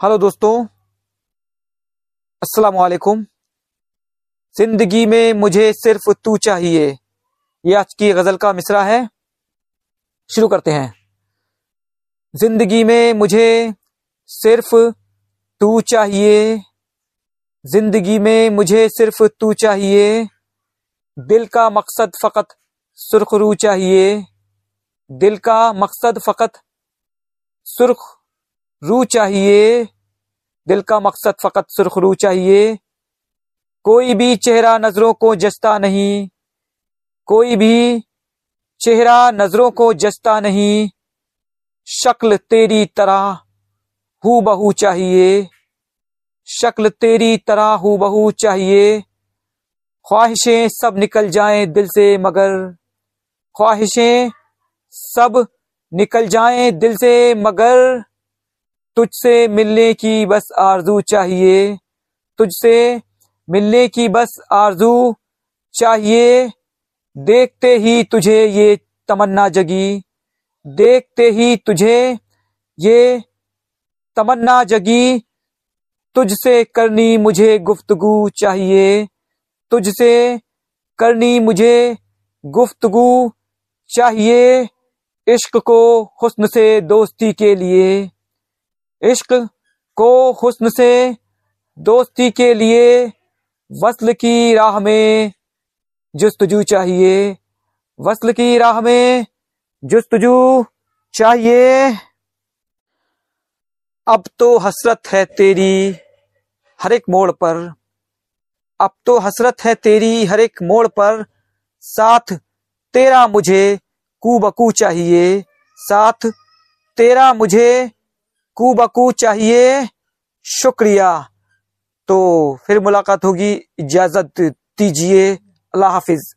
Hello दोस्तों। अस्सलाम वालेकुम ज़िंदगी में मुझे सिर्फ़ तू चाहिए। ये आज की गज़ल का मिसरा है। शुरू करते हैं। ज़िंदगी में मुझे सिर्फ़ तू चाहिए। ज़िंदगी में मुझे सिर्फ़ तू चाहिए। दिल का मकसद फकत सुर्ख रू चाहिए। दिल का मकसद फकत सुर्ख रू चाहिए, दिल का मकसद फकत सुर्ख रू चाहिए। कोई भी चेहरा नज़रों को जचता नहीं, कोई भी चेहरा नज़रों को जचता नहीं। शक्ल तेरी तरह हु बहू चाहिए, शक्ल तेरी तरह हु बहू चाहिए। ख्वाहिशें सब निकल जाएँ दिल से मगर, ख्वाहिशें सब निकल जाएँ दिल से मगर। तुझसे मिलने की बस आरज़ू चाहिए। तुझसे मिलने की बस आरज़ू चाहिए। देखते ही तुझे ये तमन्ना जगी। देखते ही तुझे ये तमन्ना जगी। तुझसे करनी मुझे गुफ्तगु चाहिए। तुझसे करनी मुझे गुफ्तगु चाहिए। इश्क को हुस्न से दोस्ती के लिए। इश्क को हुस्न से दोस्ती के लिए वसल की राह में जस्तजू चाहिए। वसल की राह में जस्तजू चाहिए। अब तो हसरत है तेरी हर एक मोड़ पर। अब तो हसरत है तेरी हर एक मोड़ पर। साथ तेरा मुझे कू चाहिए। साथ तेरा मुझे कू चाहिए शुक्रिया। तो फिर मुलाकात होगी इजाज़त दीजिए अल्लाह हाफिज।